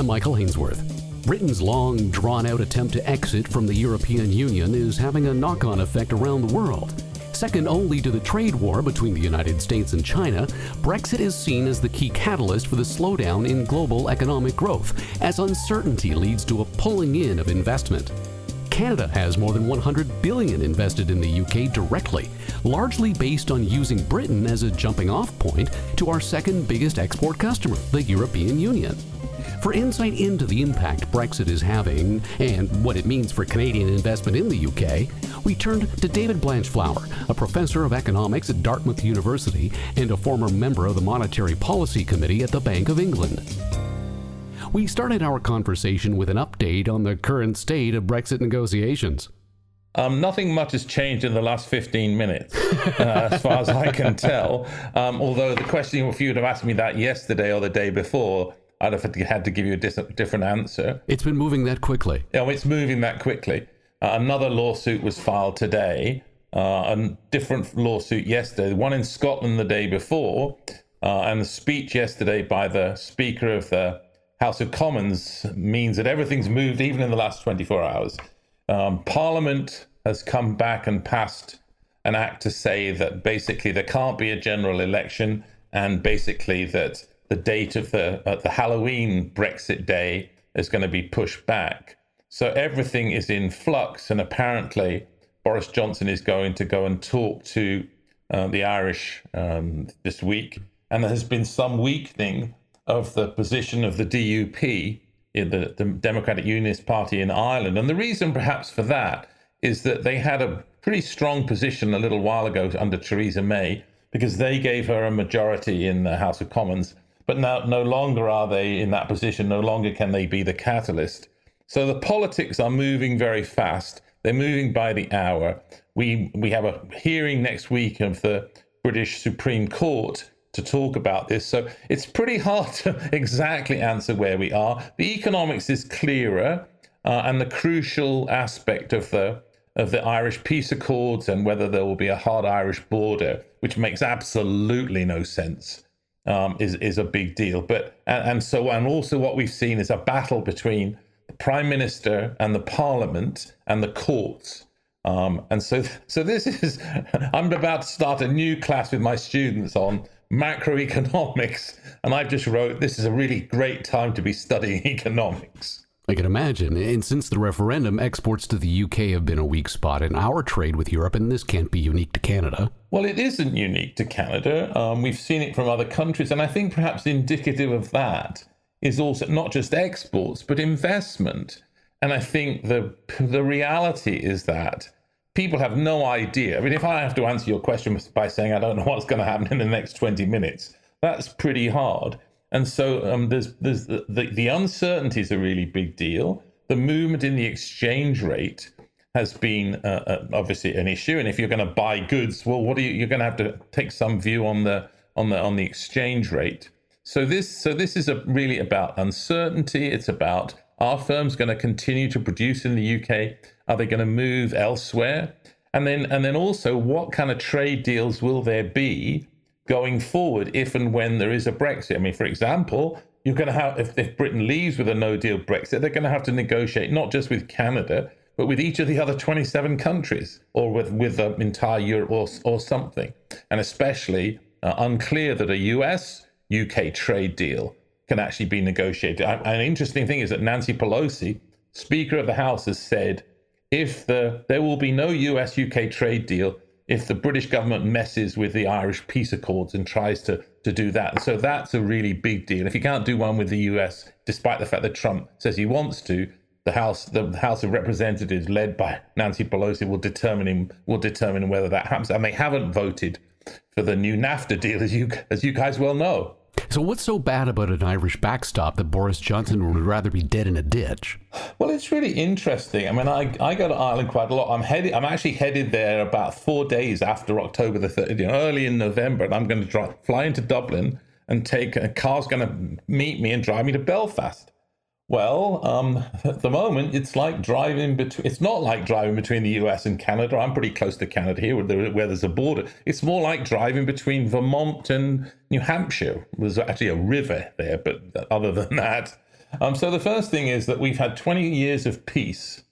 I'm Michael Hainsworth. Britain's long, drawn out attempt to exit from the European Union is having a knock on effect around the world. Second only to the trade war between the United States and China, Brexit is seen as the key catalyst for the slowdown in global economic growth, as uncertainty leads to a pulling in of investment. Canada has more than 100 billion invested in the UK directly, largely based on using Britain as a jumping off point to our second biggest export customer, the European Union. For insight into the impact Brexit is having and what it means for Canadian investment in the UK, we turned to David Blanchflower, a professor of economics at Dartmouth University and a former member of the Monetary Policy Committee at the Bank of England. We started our conversation with an update on the current state of Brexit negotiations. Um, nothing much has changed in the last 15 minutes, uh, as far as I can tell. Um, although the question, if you would have asked me that yesterday or the day before, I'd have had to give you a dis- different answer. It's been moving that quickly. Yeah, it's moving that quickly. Uh, another lawsuit was filed today, uh, a different lawsuit yesterday, one in Scotland the day before, uh, and the speech yesterday by the Speaker of the House of Commons means that everything's moved even in the last 24 hours. Um, Parliament has come back and passed an act to say that basically there can't be a general election and basically that the date of the uh, the Halloween Brexit day is going to be pushed back. So everything is in flux, and apparently Boris Johnson is going to go and talk to uh, the Irish um, this week, and there has been some weakening of the position of the DUP in the, the Democratic Unionist Party in Ireland, and the reason perhaps for that is that they had a pretty strong position a little while ago under Theresa May because they gave her a majority in the House of Commons but now no longer are they in that position. No longer can they be the catalyst. So the politics are moving very fast. They're moving by the hour. We we have a hearing next week of the British Supreme Court to talk about this. So it's pretty hard to exactly answer where we are. The economics is clearer, uh, and the crucial aspect of the of the Irish peace accords and whether there will be a hard Irish border, which makes absolutely no sense um, is is a big deal. But and, and so and also what we've seen is a battle between the prime minister and the parliament and the courts. Um, and so so this is I'm about to start a new class with my students on macroeconomics, and I've just wrote this is a really great time to be studying economics. I can imagine. And since the referendum, exports to the UK have been a weak spot in our trade with Europe, and this can't be unique to Canada. Well, it isn't unique to Canada. Um, we've seen it from other countries, and I think perhaps indicative of that is also not just exports, but investment. And I think the the reality is that people have no idea. I mean, if I have to answer your question by saying I don't know what's going to happen in the next 20 minutes, that's pretty hard. And so um, there's there's the, the, the uncertainty is a really big deal. The movement in the exchange rate has been uh, uh, obviously an issue. And if you're going to buy goods, well, what are you? You're going to have to take some view on the on the on the exchange rate. So this so this is a, really about uncertainty. It's about are firms going to continue to produce in the UK? Are they going to move elsewhere? And then and then also what kind of trade deals will there be going forward if and when there is a Brexit. I mean, for example, you're going to have, if, if Britain leaves with a no deal Brexit, they're going to have to negotiate not just with Canada, but with each of the other 27 countries or with, with the entire Europe or, or something. And especially uh, unclear that a US UK trade deal can actually be negotiated. An interesting thing is that Nancy Pelosi, Speaker of the House, has said if the there will be no US UK trade deal if the British government messes with the Irish peace accords and tries to, to do that. And so that's a really big deal. If you can't do one with the US, despite the fact that Trump says he wants to, the House the House of Representatives, led by Nancy Pelosi, will determine him, will determine whether that happens. And they haven't voted for the new NAFTA deal, as you as you guys well know. So, what's so bad about an Irish backstop that Boris Johnson would rather be dead in a ditch? Well, it's really interesting. I mean, I, I go to Ireland quite a lot. I'm headed. I'm actually headed there about four days after October the third, you know, early in November, and I'm going to drive, fly into Dublin and take a car's going to meet me and drive me to Belfast. Well, um, at the moment, it's like driving between. It's not like driving between the U.S. and Canada. I'm pretty close to Canada here, where, there, where there's a border. It's more like driving between Vermont and New Hampshire. There's actually a river there, but other than that, Um, so the first thing is that we've had 20 years of peace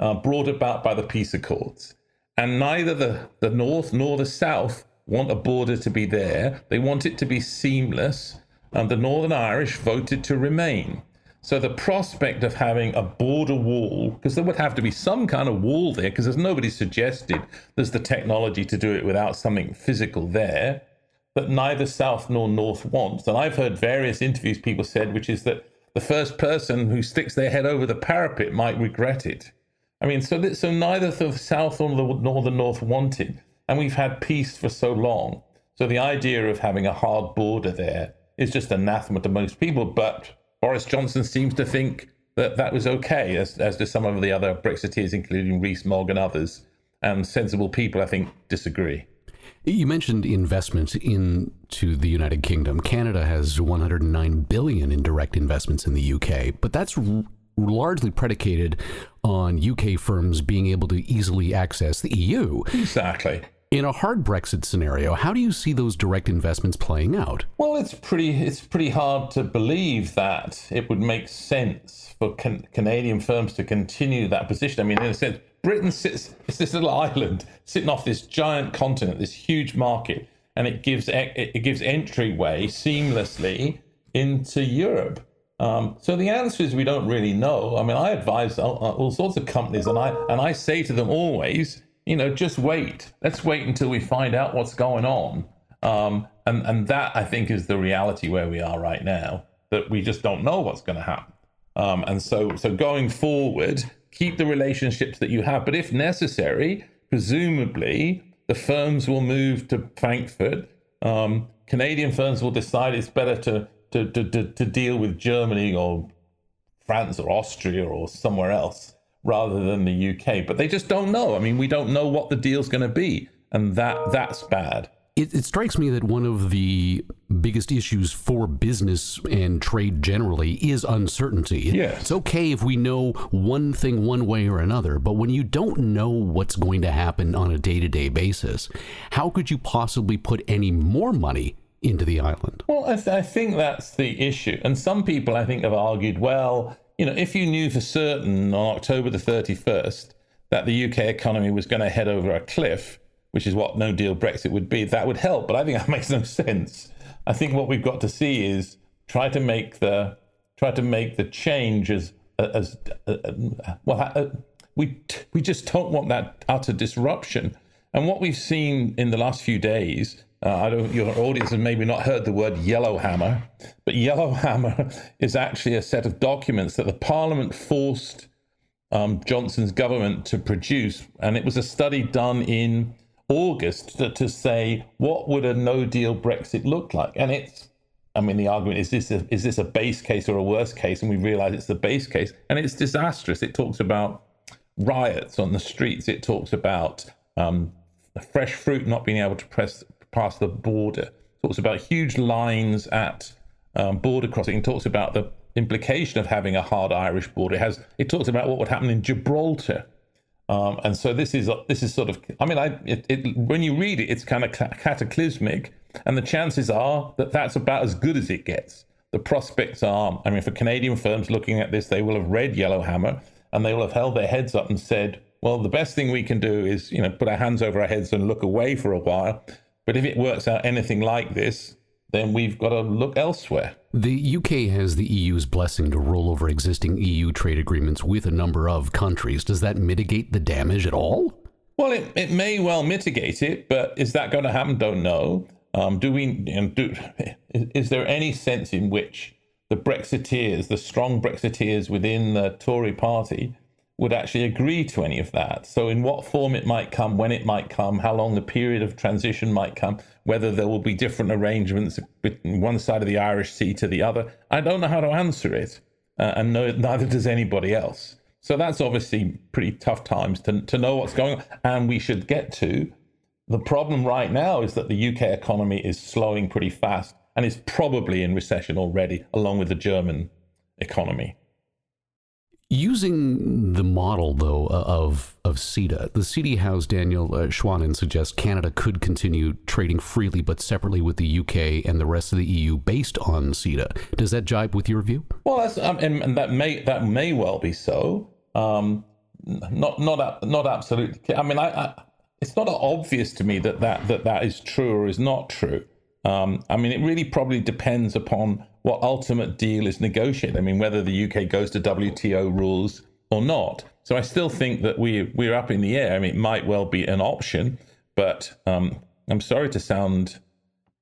uh, brought about by the peace accords. And neither the, the North nor the South want a border to be there. They want it to be seamless. And the Northern Irish voted to remain. So the prospect of having a border wall, because there would have to be some kind of wall there, because there's nobody suggested there's the technology to do it without something physical there, that neither South nor North wants. And I've heard various interviews people said, which is that the first person who sticks their head over the parapet might regret it. I mean, so that, so neither the South nor the, nor the North wanted, and we've had peace for so long. So the idea of having a hard border there is just anathema to most people, but Boris Johnson seems to think that that was okay, as, as do some of the other Brexiteers, including Rees-Mogg and others. And sensible people, I think, disagree. You mentioned investments into the United Kingdom. Canada has 109 billion in direct investments in the UK, but that's r- largely predicated on UK firms being able to easily access the EU. Exactly. In a hard Brexit scenario, how do you see those direct investments playing out? Well, it's pretty it's pretty hard to believe that it would make sense for can- Canadian firms to continue that position. I mean, in a sense, Britain sits it's this little island sitting off this giant continent, this huge market, and it gives it gives entryway seamlessly into Europe. Um, so the answer is we don't really know. I mean, I advise all, all sorts of companies, and I and I say to them always you know, just wait. Let's wait until we find out what's going on. Um, and and that I think is the reality where we are right now. That we just don't know what's going to happen. Um, and so so going forward, keep the relationships that you have. But if necessary, presumably the firms will move to Frankfurt. Um, Canadian firms will decide it's better to, to, to, to, to deal with Germany or France or Austria or somewhere else rather than the UK. But they just don't know. I mean, we don't know what the deal's going to be, and that that's bad. It, it, strikes me that one of the biggest issues for business and trade generally is uncertainty. Yes. It's okay if we know one thing one way or another, but when you don't know what's going to happen on a day to day basis, how could you possibly put any more money into the island? Well, I, th- I think that's the issue. And some people, I think, have argued, well, you know, if you knew for certain on October the 31st that the UK economy was going to head over a cliff, which is what no deal Brexit would be, that would help. But I think that makes no sense. I think what we've got to see is try to make the try to make the change as as uh, well. Uh, we we just don't want that utter disruption. And what we've seen in the last few days uh, I don't, your audience has maybe not heard the word Yellowhammer, but Yellowhammer is actually a set of documents that the Parliament forced um, Johnson's government to produce, and it was a study done in August to, to say what would a no-deal Brexit look like, and it's. I mean, the argument is this: a, is this a base case or a worst case? And we realize it's the base case, and it's disastrous. It talks about riots on the streets. It talks about um, fresh fruit not being able to press past the border. Talks about huge lines at um, border crossing. It talks about the implication of having a hard Irish border. It has. It talks about what would happen in Gibraltar. Um, and so this is this is sort of. I mean, I it, it, when you read it, it's kind of cataclysmic, and the chances are that that's about as good as it gets. The prospects are. I mean, for Canadian firms looking at this, they will have read Yellowhammer and they will have held their heads up and said, "Well, the best thing we can do is, you know, put our hands over our heads and look away for a while." But if it works out anything like this, then we've got to look elsewhere. The UK has the EU's blessing to roll over existing EU trade agreements with a number of countries. Does that mitigate the damage at all? Well, it, it may well mitigate it, but is that going to happen? Don't know. Um, do we? Do, is there any sense in which the Brexiteers, the strong Brexiteers within the Tory party, would actually agree to any of that. So, in what form it might come, when it might come, how long the period of transition might come, whether there will be different arrangements between one side of the Irish Sea to the other, I don't know how to answer it, uh, and no, neither does anybody else. So that's obviously pretty tough times to to know what's going on, and we should get to. The problem right now is that the UK economy is slowing pretty fast and is probably in recession already, along with the German economy. Using the model, though, uh, of, of CETA, the C.D. Howe's Daniel uh, suggests Canada could continue trading freely but separately with the UK and the rest of the EU based on CETA. Does that jibe with your view? Well, Well, that's, um, and, and, that may that may well be so. Um, not not not absolutely. I mean, I, I, it's not obvious to me that that that that is true or is not true. Um, I mean, it really probably depends upon what ultimate deal is negotiated. I mean, whether the UK goes to WTO rules or not. So I still think that we we're up in the air. I mean, it might well be an option, but um, I'm sorry to sound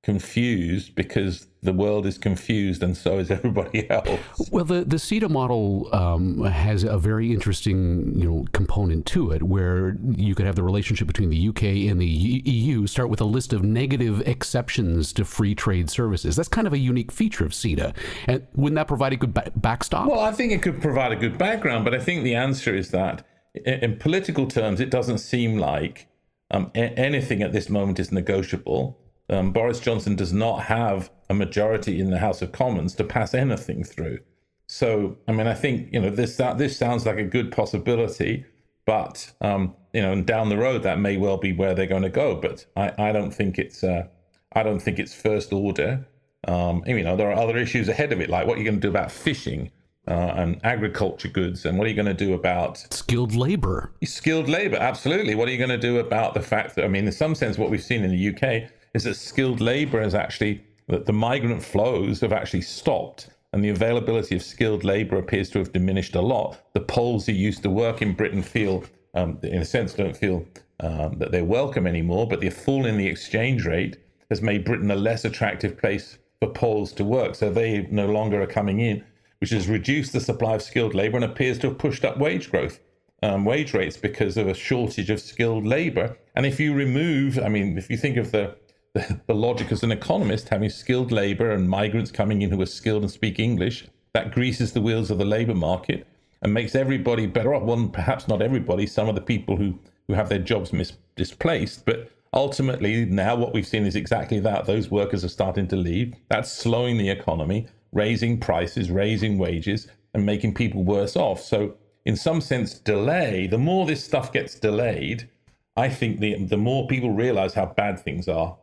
confused because the world is confused and so is everybody else. Well, the, the CETA model um, has a very interesting you know component to it where you could have the relationship between the UK and the EU start with a list of negative exceptions to free trade services. That's kind of a unique feature of CETA. And wouldn't that provide a good ba- backstop? Well, I think it could provide a good background, but I think the answer is that in, in political terms, it doesn't seem like um, a- anything at this moment is negotiable um, Boris Johnson does not have a majority in the House of Commons to pass anything through. So, I mean, I think you know this that this sounds like a good possibility, but um, you know, and down the road that may well be where they're going to go. But I, I don't think it's uh, I don't think it's first order. Um, you know, there are other issues ahead of it, like what you're going to do about fishing uh, and agriculture goods, and what are you going to do about skilled labor? Skilled labor, absolutely. What are you going to do about the fact that I mean, in some sense, what we've seen in the UK is that skilled labor has actually, that the migrant flows have actually stopped and the availability of skilled labor appears to have diminished a lot. The Poles who used to work in Britain feel, um, in a sense, don't feel um, that they're welcome anymore, but the fall in the exchange rate has made Britain a less attractive place for Poles to work. So they no longer are coming in, which has reduced the supply of skilled labor and appears to have pushed up wage growth. Um, wage rates because of a shortage of skilled labor. And if you remove, I mean, if you think of the the logic as an economist, having skilled labor and migrants coming in who are skilled and speak English, that greases the wheels of the labor market and makes everybody better off. One, perhaps not everybody, some of the people who, who have their jobs mis- displaced, but ultimately now what we've seen is exactly that. Those workers are starting to leave. That's slowing the economy, raising prices, raising wages, and making people worse off. So, in some sense, delay, the more this stuff gets delayed, I think the, the more people realize how bad things are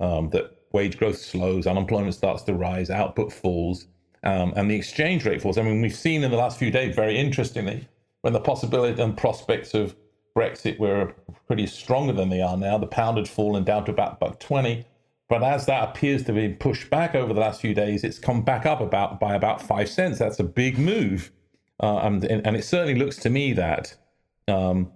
um, that wage growth slows, unemployment starts to rise, output falls, um, and the exchange rate falls. I mean, we've seen in the last few days, very interestingly, when the possibility and prospects of Brexit were pretty stronger than they are now, the pound had fallen down to about buck 20. But as that appears to be pushed back over the last few days, it's come back up about by about five cents. That's a big move, uh, and, and it certainly looks to me that um,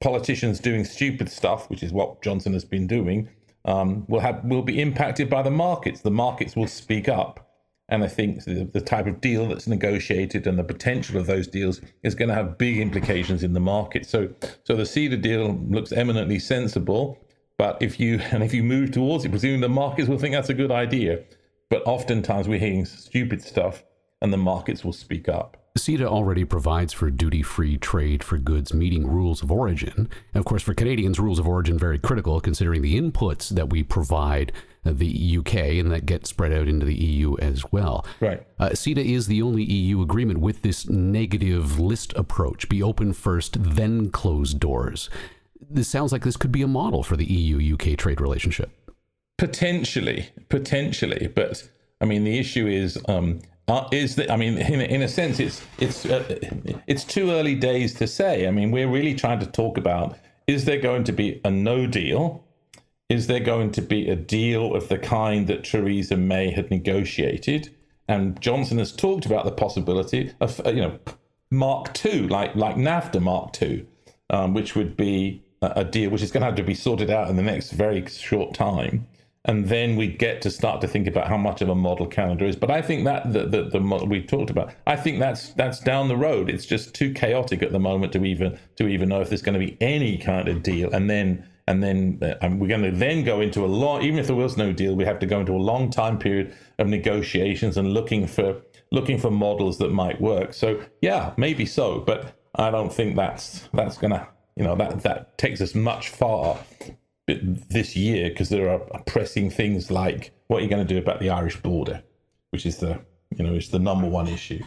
politicians doing stupid stuff, which is what Johnson has been doing, um, will have will be impacted by the markets. The markets will speak up, and I think the, the type of deal that's negotiated and the potential of those deals is going to have big implications in the market. So, so the CETA deal looks eminently sensible, but if you and if you move towards it, presuming the markets will think that's a good idea, but oftentimes we're hearing stupid stuff, and the markets will speak up. CETA already provides for duty free trade for goods meeting rules of origin. And of course, for Canadians, rules of origin very critical considering the inputs that we provide the UK and that get spread out into the EU as well. Right. Uh, CETA is the only EU agreement with this negative list approach be open first, then close doors. This sounds like this could be a model for the EU UK trade relationship. Potentially, potentially. But I mean, the issue is um, uh, is that I mean, in, in a sense, it's it's uh, it's too early days to say. I mean, we're really trying to talk about: is there going to be a no deal? Is there going to be a deal of the kind that Theresa May had negotiated? And Johnson has talked about the possibility of uh, you know Mark Two, like like NAFTA Mark Two, um, which would be a, a deal which is going to have to be sorted out in the next very short time and then we get to start to think about how much of a model Canada is. But I think that the the, the model we talked about, I think that's that's down the road. It's just too chaotic at the moment to even to even know if there's going to be any kind of deal. And then and then uh, we're going to then go into a long. Even if there was no deal, we have to go into a long time period of negotiations and looking for looking for models that might work. So yeah, maybe so, but I don't think that's that's gonna you know that that takes us much far this year because there are pressing things like what are you going to do about the Irish border, which is the you know is the number one issue.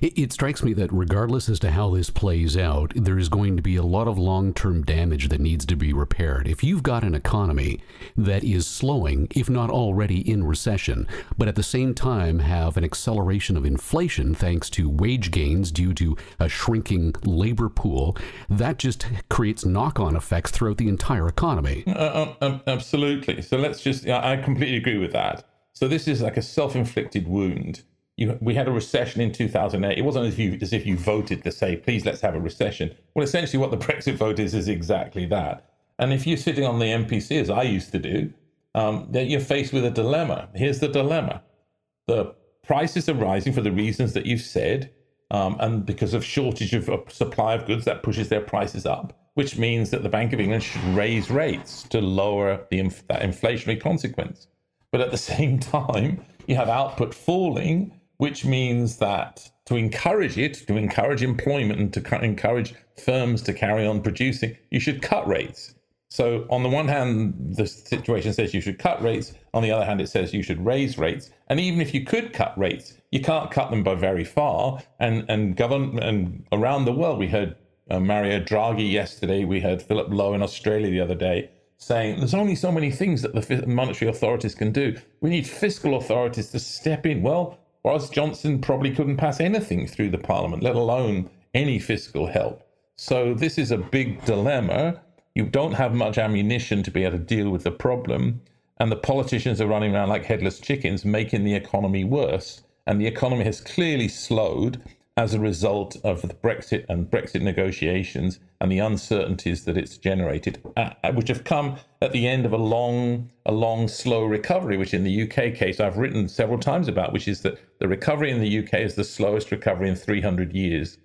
It, it, strikes me that regardless as to how this plays out, there is going to be a lot of long term damage that needs to be repaired. If you've got an economy that is slowing, if not already in recession, but at the same time have an acceleration of inflation thanks to wage gains due to a shrinking labor pool, that just creates knock on effects throughout the entire economy. Uh, um, absolutely. So let's just, I completely agree with that. So this is like a self inflicted wound you, we had a recession in 2008. It wasn't as if, you, as if you voted to say, please, let's have a recession. Well, essentially, what the Brexit vote is, is exactly that. And if you're sitting on the MPC, as I used to do, um, then you're faced with a dilemma. Here's the dilemma the prices are rising for the reasons that you've said, um, and because of shortage of, of supply of goods, that pushes their prices up, which means that the Bank of England should raise rates to lower the inf- that inflationary consequence. But at the same time, you have output falling, which means that to encourage it, to encourage employment and to encourage firms to carry on producing, you should cut rates. So, on the one hand, the situation says you should cut rates. On the other hand, it says you should raise rates. And even if you could cut rates, you can't cut them by very far. And and government and around the world, we heard uh, Mario Draghi yesterday. We heard Philip Lowe in Australia the other day saying there's only so many things that the monetary authorities can do. We need fiscal authorities to step in. Well, Boris Johnson probably couldn't pass anything through the parliament, let alone any fiscal help. So this is a big dilemma. You don't have much ammunition to be able to deal with the problem. And the politicians are running around like headless chickens, making the economy worse. And the economy has clearly slowed as a result of the Brexit and Brexit negotiations and the uncertainties that it's generated, uh, uh, which have come at the end of a long, a long, slow recovery, which in the UK case I've written several times about, which is that the recovery in the UK is the slowest recovery in 300 years,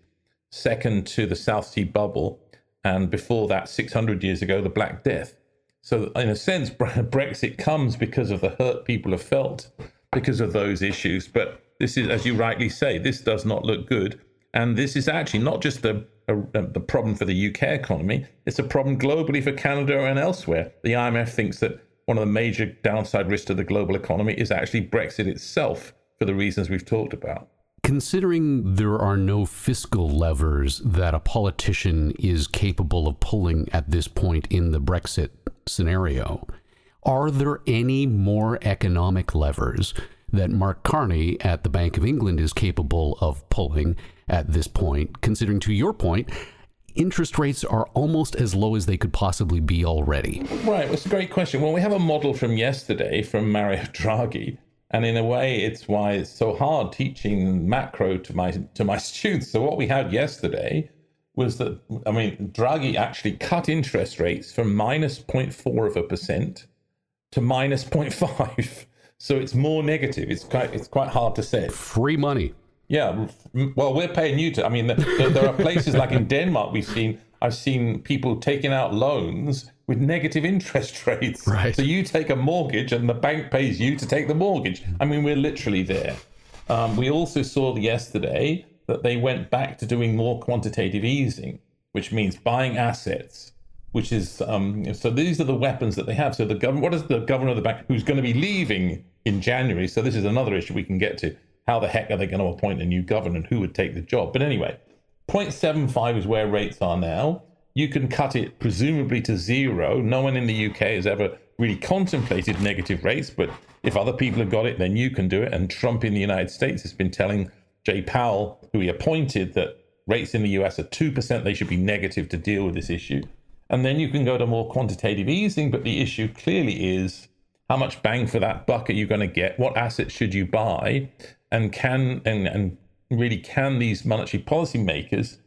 second to the South Sea bubble, and before that, 600 years ago, the Black Death. So, in a sense, Brexit comes because of the hurt people have felt because of those issues. But this is, as you rightly say, this does not look good. And this is actually not just the a, the problem for the UK economy. It's a problem globally for Canada and elsewhere. The IMF thinks that one of the major downside risks to the global economy is actually Brexit itself, for the reasons we've talked about. Considering there are no fiscal levers that a politician is capable of pulling at this point in the Brexit scenario, are there any more economic levers that Mark Carney at the Bank of England is capable of pulling at this point, considering to your point, interest rates are almost as low as they could possibly be already? Right, it's a great question. Well, we have a model from yesterday from Mario Draghi. And in a way, it's why it's so hard teaching macro to my to my students. So what we had yesterday was that I mean, Draghi actually cut interest rates from minus 0.4 of a percent to minus 0.5. So it's more negative. It's quite it's quite hard to say. Free money. Yeah, well, we're paying you to. I mean, there, there are places like in Denmark we've seen. I've seen people taking out loans with negative interest rates. Right. So you take a mortgage, and the bank pays you to take the mortgage. I mean, we're literally there. Um, we also saw yesterday that they went back to doing more quantitative easing, which means buying assets. Which is um, so these are the weapons that they have. So the government, what is the governor of the bank who's going to be leaving in January? So this is another issue we can get to how the heck are they going to appoint a new governor and who would take the job? But anyway, 0.75 is where rates are now. You can cut it presumably to zero. No one in the UK has ever really contemplated negative rates, but if other people have got it, then you can do it. And Trump in the United States has been telling Jay Powell, who he appointed, that rates in the US are 2%, they should be negative to deal with this issue. And then you can go to more quantitative easing, but the issue clearly is how much bang for that buck are you going to get? What assets should you buy? and can and, and really can these monetary policy makers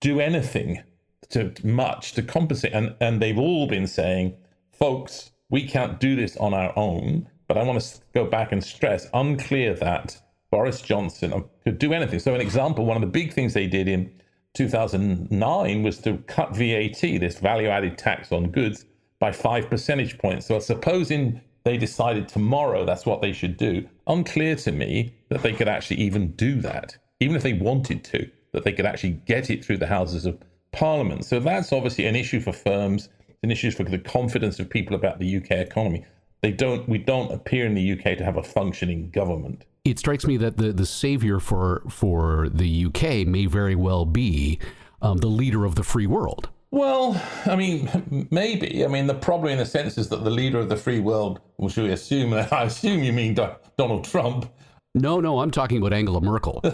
do anything to much to compensate and and they've all been saying folks we can't do this on our own but i want to go back and stress unclear that boris johnson uh, could do anything so an example one of the big things they did in 2009 was to cut vat this value added tax on goods by 5 percentage points so supposing they decided tomorrow that's what they should do. Unclear to me that they could actually even do that, even if they wanted to, that they could actually get it through the Houses of Parliament. So that's obviously an issue for firms, an issue for the confidence of people about the UK economy. They don't, we don't appear in the UK to have a functioning government. It strikes me that the, the savior for for the UK may very well be um, the leader of the free world. Well, I mean, maybe. I mean, the problem in a sense is that the leader of the free world, well, should we assume? That? I assume you mean Donald Trump. No, no, I'm talking about Angela Merkel. yeah,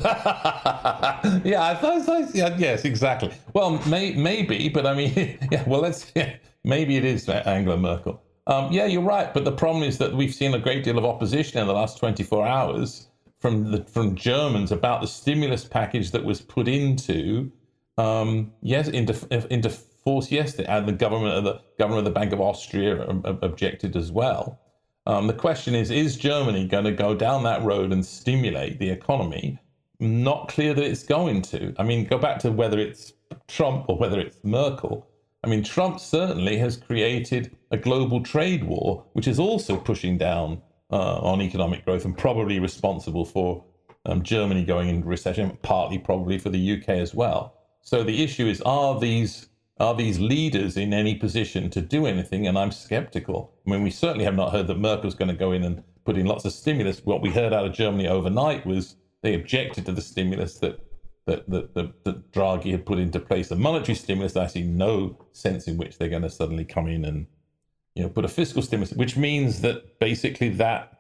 I thought, yeah, yes, exactly. Well, may, maybe, but I mean, yeah, well, let's, yeah, maybe it is Angela Merkel. Um, yeah, you're right. But the problem is that we've seen a great deal of opposition in the last 24 hours from the from Germans about the stimulus package that was put into um, yes into into force yesterday, and the government of the governor of the Bank of Austria objected as well. Um, the question is: Is Germany going to go down that road and stimulate the economy? Not clear that it's going to. I mean, go back to whether it's Trump or whether it's Merkel. I mean, Trump certainly has created a global trade war, which is also pushing down uh, on economic growth and probably responsible for um, Germany going into recession, partly probably for the UK as well. So the issue is: Are these are these leaders in any position to do anything? And I'm skeptical. I mean, we certainly have not heard that Merkel's going to go in and put in lots of stimulus. What we heard out of Germany overnight was they objected to the stimulus that that, that, that Draghi had put into place, the monetary stimulus. I see no sense in which they're going to suddenly come in and you know put a fiscal stimulus, which means that basically that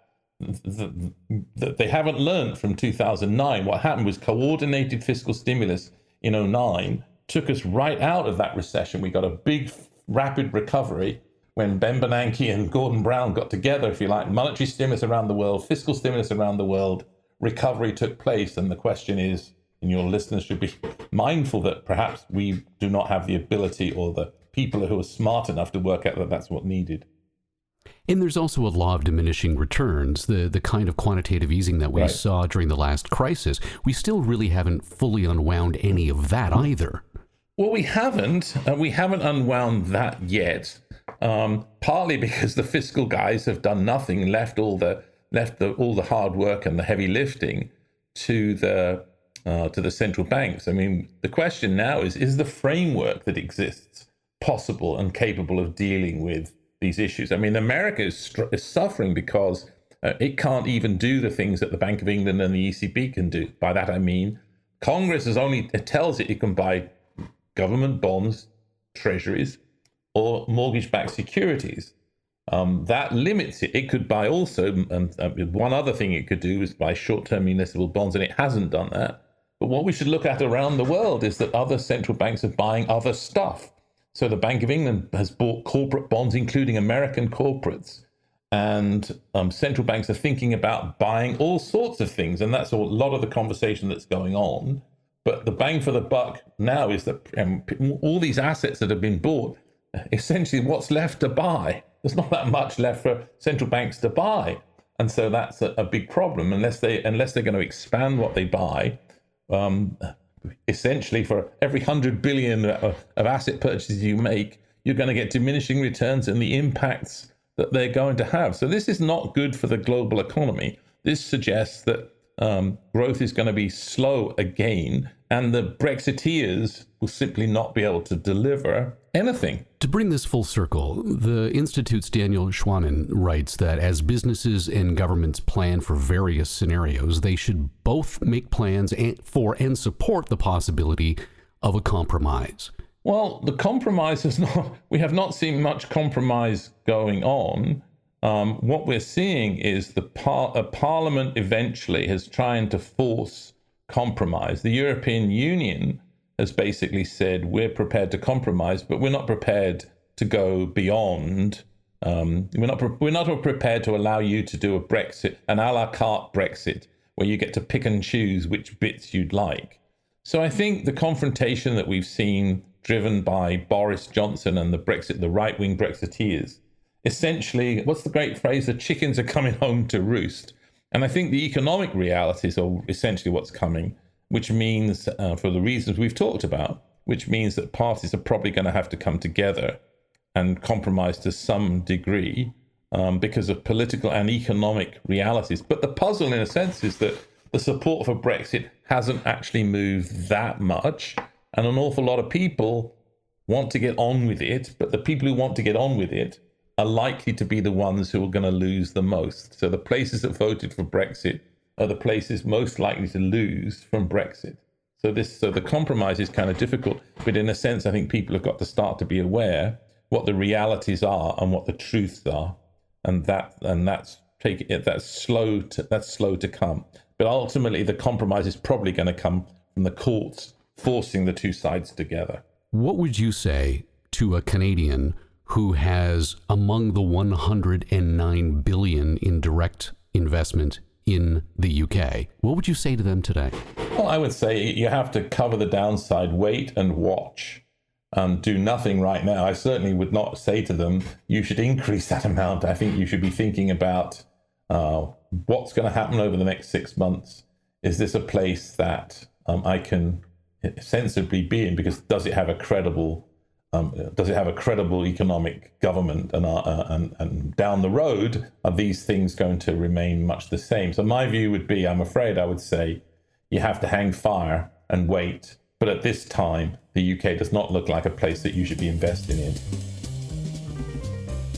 that they haven't learned from 2009. What happened was coordinated fiscal stimulus in 09 took us right out of that recession. We got a big, rapid recovery when Ben Bernanke and Gordon Brown got together, if you like, monetary stimulus around the world, fiscal stimulus around the world, recovery took place. And the question is, and your listeners should be mindful that perhaps we do not have the ability or the people who are smart enough to work out that that's what needed. And there's also a law of diminishing returns, the, the kind of quantitative easing that we right. saw during the last crisis. We still really haven't fully unwound any of that either. Well, we haven't. Uh, we haven't unwound that yet. Um, partly because the fiscal guys have done nothing, left all the left the, all the hard work and the heavy lifting to the uh, to the central banks. I mean, the question now is: Is the framework that exists possible and capable of dealing with these issues? I mean, America is, is suffering because uh, it can't even do the things that the Bank of England and the ECB can do. By that I mean, Congress is only it tells it it can buy government bonds, treasuries, or mortgage-backed securities. Um, that limits it. It could buy also, and uh, one other thing it could do is buy short-term municipal bonds, and it hasn't done that. But what we should look at around the world is that other central banks are buying other stuff. So the Bank of England has bought corporate bonds, including American corporates. And um, central banks are thinking about buying all sorts of things. And that's a lot of the conversation that's going on. But the bang for the buck now is that um, all these assets that have been bought, essentially what's left to buy? There's not that much left for central banks to buy. And so that's a, a big problem unless they unless they're going to expand what they buy um, essentially for every 100 billion of, asset purchases you make, you're going to get diminishing returns and the impacts that they're going to have. So this is not good for the global economy. This suggests that um, growth is going to be slow again, and the Brexiteers will simply not be able to deliver anything. To bring this full circle, the Institute's Daniel Schwanen writes that as businesses and governments plan for various scenarios, they should both make plans for and support the possibility of a compromise. Well, the compromise is not, we have not seen much compromise going on. Um, what we're seeing is the par- a parliament eventually is trying to force compromise. The European Union has basically said we're prepared to compromise, but we're not prepared to go beyond. Um, we're not pre- we're not prepared to allow you to do a Brexit, an a la carte Brexit, where you get to pick and choose which bits you'd like. So I think the confrontation that we've seen, driven by Boris Johnson and the Brexit, the right wing Brexiteers, essentially, what's the great phrase? The chickens are coming home to roost. And I think the economic realities are essentially what's coming which means, uh, for the reasons we've talked about, which means that parties are probably going to have to come together and compromise to some degree um, because of political and economic realities. But the puzzle, in a sense, is that the support for Brexit hasn't actually moved that much. And an awful lot of people want to get on with it, but the people who want to get on with it are likely to be the ones who are going to lose the most. So the places that voted for Brexit are the places most likely to lose from Brexit. So this, so the compromise is kind of difficult, but in a sense, I think people have got to start to be aware what the realities are and what the truths are, and that and that's take it that's slow to that's slow to come. But ultimately, the compromise is probably going to come from the courts forcing the two sides together. What would you say to a Canadian who has among the 109 billion in direct investment in the UK? What would you say to them today? Well, I would say you have to cover the downside, wait and watch. and do nothing right now. I certainly would not say to them, you should increase that amount. I think you should be thinking about uh, what's going to happen over the next six months. Is this a place that um, I can sensibly be in? Because does it have a credible um, does it have a credible economic government? And, uh, uh, and, and down the road, are these things going to remain much the same? So my view would be, I'm afraid, I would say, you have to hang fire and wait. But at this time, the UK does not look like a place that you should be investing in.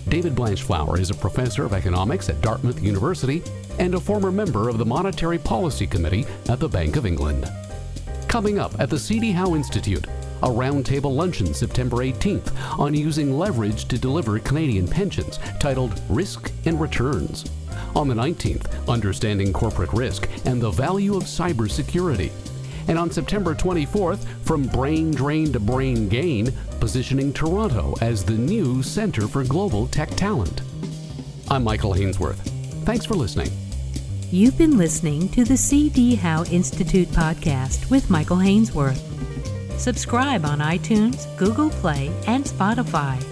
David Blanchflower is a professor of economics at Dartmouth University and a former member of the Monetary Policy Committee at the Bank of England. Coming up at the C.D. Howe Institute, a roundtable luncheon September 18th on using leverage to deliver Canadian pensions titled Risk and Returns. On the 19th, Understanding Corporate Risk and the Value of Cybersecurity. And on September 24th, From Brain Drain to Brain Gain, positioning Toronto as the new center for global tech talent. I'm Michael Hainsworth. Thanks for listening. You've been listening to the C.D. Howe Institute podcast with Michael Hainsworth. Subscribe on iTunes, Google Play, and Spotify.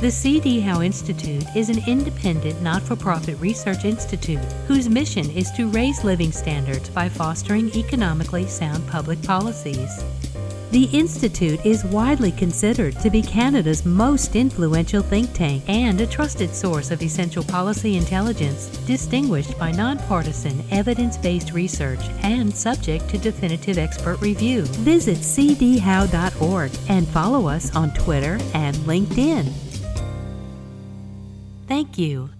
The C.D. Howe Institute is an independent, not for profit research institute whose mission is to raise living standards by fostering economically sound public policies. The Institute is widely considered to be Canada's most influential think tank and a trusted source of essential policy intelligence, distinguished by nonpartisan, evidence based research and subject to definitive expert review. Visit cdhowe.org and follow us on Twitter and LinkedIn. Thank you.